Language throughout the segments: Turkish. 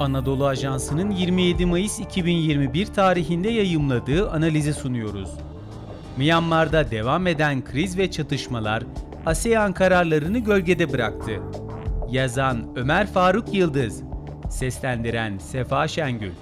Anadolu Ajansı'nın 27 Mayıs 2021 tarihinde yayımladığı analizi sunuyoruz. Myanmar'da devam eden kriz ve çatışmalar ASEAN kararlarını gölgede bıraktı. Yazan Ömer Faruk Yıldız, seslendiren Sefa Şengül.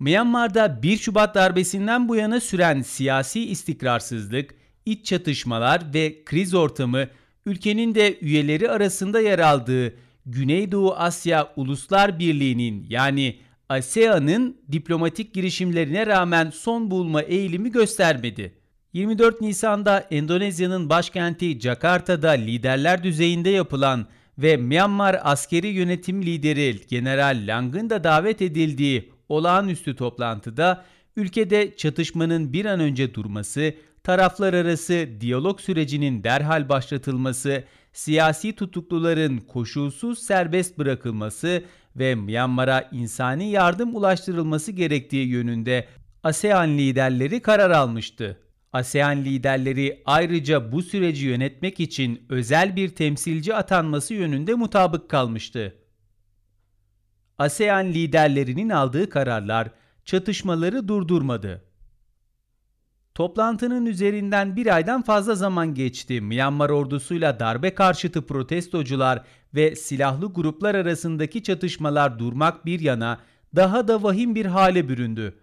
Myanmar'da 1 Şubat darbesinden bu yana süren siyasi istikrarsızlık, iç çatışmalar ve kriz ortamı ülkenin de üyeleri arasında yer aldığı Güneydoğu Asya Uluslar Birliği'nin yani ASEAN'ın diplomatik girişimlerine rağmen son bulma eğilimi göstermedi. 24 Nisan'da Endonezya'nın başkenti Jakarta'da liderler düzeyinde yapılan ve Myanmar askeri yönetim lideri General Lang'ın da davet edildiği olağanüstü toplantıda ülkede çatışmanın bir an önce durması, taraflar arası diyalog sürecinin derhal başlatılması, siyasi tutukluların koşulsuz serbest bırakılması ve Myanmar'a insani yardım ulaştırılması gerektiği yönünde ASEAN liderleri karar almıştı. ASEAN liderleri ayrıca bu süreci yönetmek için özel bir temsilci atanması yönünde mutabık kalmıştı. ASEAN liderlerinin aldığı kararlar çatışmaları durdurmadı. Toplantının üzerinden bir aydan fazla zaman geçti. Myanmar ordusuyla darbe karşıtı protestocular ve silahlı gruplar arasındaki çatışmalar durmak bir yana daha da vahim bir hale büründü.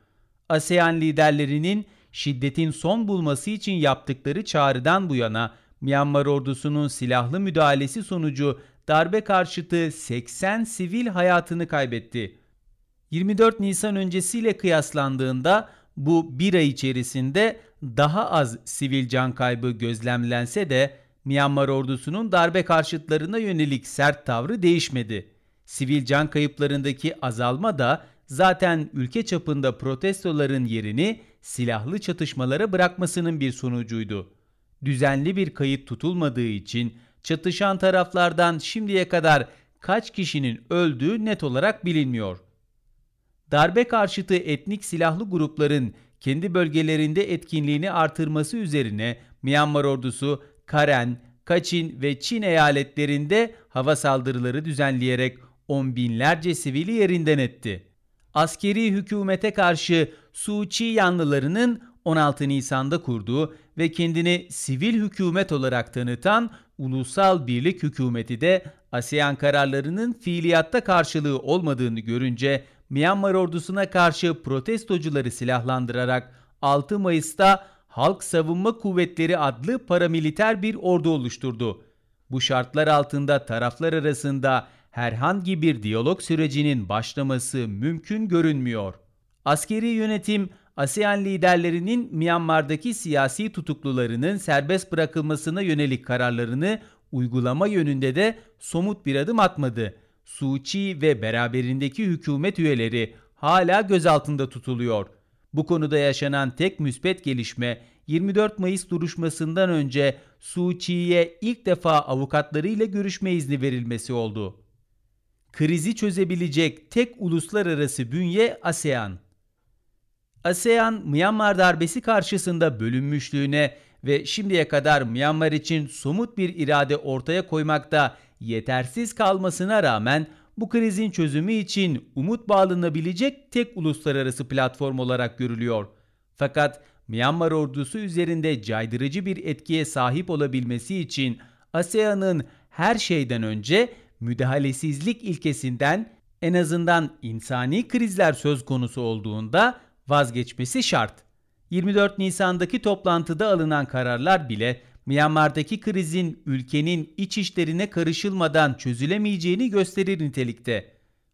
ASEAN liderlerinin şiddetin son bulması için yaptıkları çağrıdan bu yana Myanmar ordusunun silahlı müdahalesi sonucu darbe karşıtı 80 sivil hayatını kaybetti. 24 Nisan öncesiyle kıyaslandığında bu bir ay içerisinde daha az sivil can kaybı gözlemlense de Myanmar ordusunun darbe karşıtlarına yönelik sert tavrı değişmedi. Sivil can kayıplarındaki azalma da zaten ülke çapında protestoların yerini silahlı çatışmalara bırakmasının bir sonucuydu. Düzenli bir kayıt tutulmadığı için çatışan taraflardan şimdiye kadar kaç kişinin öldüğü net olarak bilinmiyor. Darbe karşıtı etnik silahlı grupların kendi bölgelerinde etkinliğini artırması üzerine Myanmar ordusu Karen, Kaçin ve Çin eyaletlerinde hava saldırıları düzenleyerek on binlerce sivili yerinden etti. Askeri hükümete karşı Suu Kyi yanlılarının 16 Nisan'da kurduğu ve kendini sivil hükümet olarak tanıtan Ulusal Birlik Hükümeti de ASEAN kararlarının fiiliyatta karşılığı olmadığını görünce Myanmar ordusuna karşı protestocuları silahlandırarak 6 Mayıs'ta Halk Savunma Kuvvetleri adlı paramiliter bir ordu oluşturdu. Bu şartlar altında taraflar arasında herhangi bir diyalog sürecinin başlaması mümkün görünmüyor. Askeri yönetim ASEAN liderlerinin Myanmar'daki siyasi tutuklularının serbest bırakılmasına yönelik kararlarını uygulama yönünde de somut bir adım atmadı. Suu Kyi ve beraberindeki hükümet üyeleri hala gözaltında tutuluyor. Bu konuda yaşanan tek müspet gelişme 24 Mayıs duruşmasından önce Suu Kyi'ye ilk defa avukatlarıyla görüşme izni verilmesi oldu. Krizi çözebilecek tek uluslararası bünye ASEAN. ASEAN, Myanmar darbesi karşısında bölünmüşlüğüne ve şimdiye kadar Myanmar için somut bir irade ortaya koymakta yetersiz kalmasına rağmen bu krizin çözümü için umut bağlanabilecek tek uluslararası platform olarak görülüyor. Fakat Myanmar ordusu üzerinde caydırıcı bir etkiye sahip olabilmesi için ASEAN'ın her şeyden önce müdahalesizlik ilkesinden en azından insani krizler söz konusu olduğunda vazgeçmesi şart. 24 Nisan'daki toplantıda alınan kararlar bile Myanmar'daki krizin ülkenin iç işlerine karışılmadan çözülemeyeceğini gösterir nitelikte.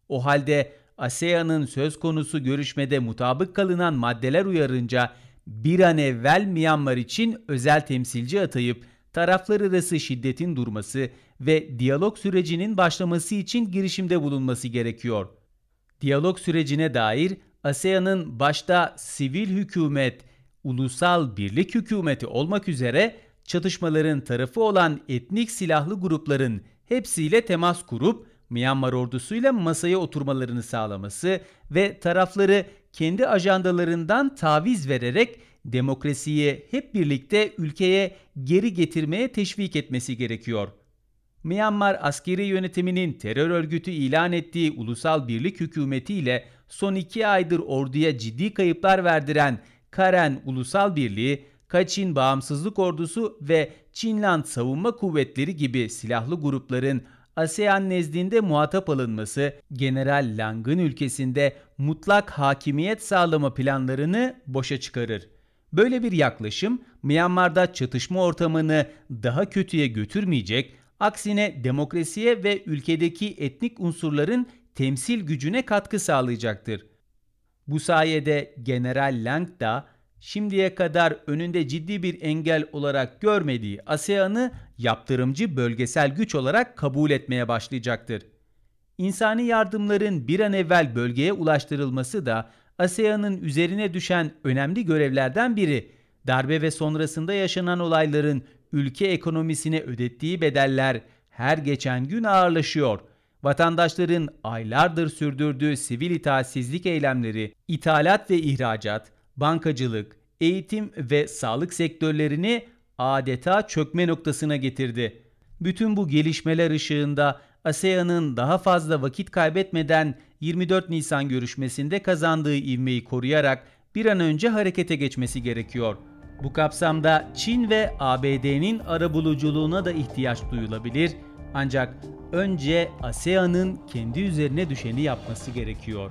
O halde ASEAN'ın söz konusu görüşmede mutabık kalınan maddeler uyarınca bir an evvel Myanmar için özel temsilci atayıp taraflar arası şiddetin durması ve diyalog sürecinin başlaması için girişimde bulunması gerekiyor. Diyalog sürecine dair ASEAN'ın başta sivil hükümet, ulusal birlik hükümeti olmak üzere çatışmaların tarafı olan etnik silahlı grupların hepsiyle temas kurup Myanmar ordusuyla masaya oturmalarını sağlaması ve tarafları kendi ajandalarından taviz vererek demokrasiyi hep birlikte ülkeye geri getirmeye teşvik etmesi gerekiyor. Myanmar askeri yönetiminin terör örgütü ilan ettiği Ulusal Birlik Hükümeti ile son iki aydır orduya ciddi kayıplar verdiren Karen Ulusal Birliği, Kaçin Bağımsızlık Ordusu ve Çinland Savunma Kuvvetleri gibi silahlı grupların ASEAN nezdinde muhatap alınması, General Lang'ın ülkesinde mutlak hakimiyet sağlama planlarını boşa çıkarır. Böyle bir yaklaşım Myanmar'da çatışma ortamını daha kötüye götürmeyecek, aksine demokrasiye ve ülkedeki etnik unsurların temsil gücüne katkı sağlayacaktır. Bu sayede General Lang da şimdiye kadar önünde ciddi bir engel olarak görmediği ASEAN'ı yaptırımcı bölgesel güç olarak kabul etmeye başlayacaktır. İnsani yardımların bir an evvel bölgeye ulaştırılması da ASEAN'ın üzerine düşen önemli görevlerden biri. Darbe ve sonrasında yaşanan olayların ülke ekonomisine ödettiği bedeller her geçen gün ağırlaşıyor. Vatandaşların aylardır sürdürdüğü sivil itaatsizlik eylemleri, ithalat ve ihracat, bankacılık, eğitim ve sağlık sektörlerini adeta çökme noktasına getirdi. Bütün bu gelişmeler ışığında ASEAN'ın daha fazla vakit kaybetmeden 24 Nisan görüşmesinde kazandığı ivmeyi koruyarak bir an önce harekete geçmesi gerekiyor. Bu kapsamda Çin ve ABD'nin arabuluculuğuna da ihtiyaç duyulabilir ancak önce ASEAN'ın kendi üzerine düşeni yapması gerekiyor.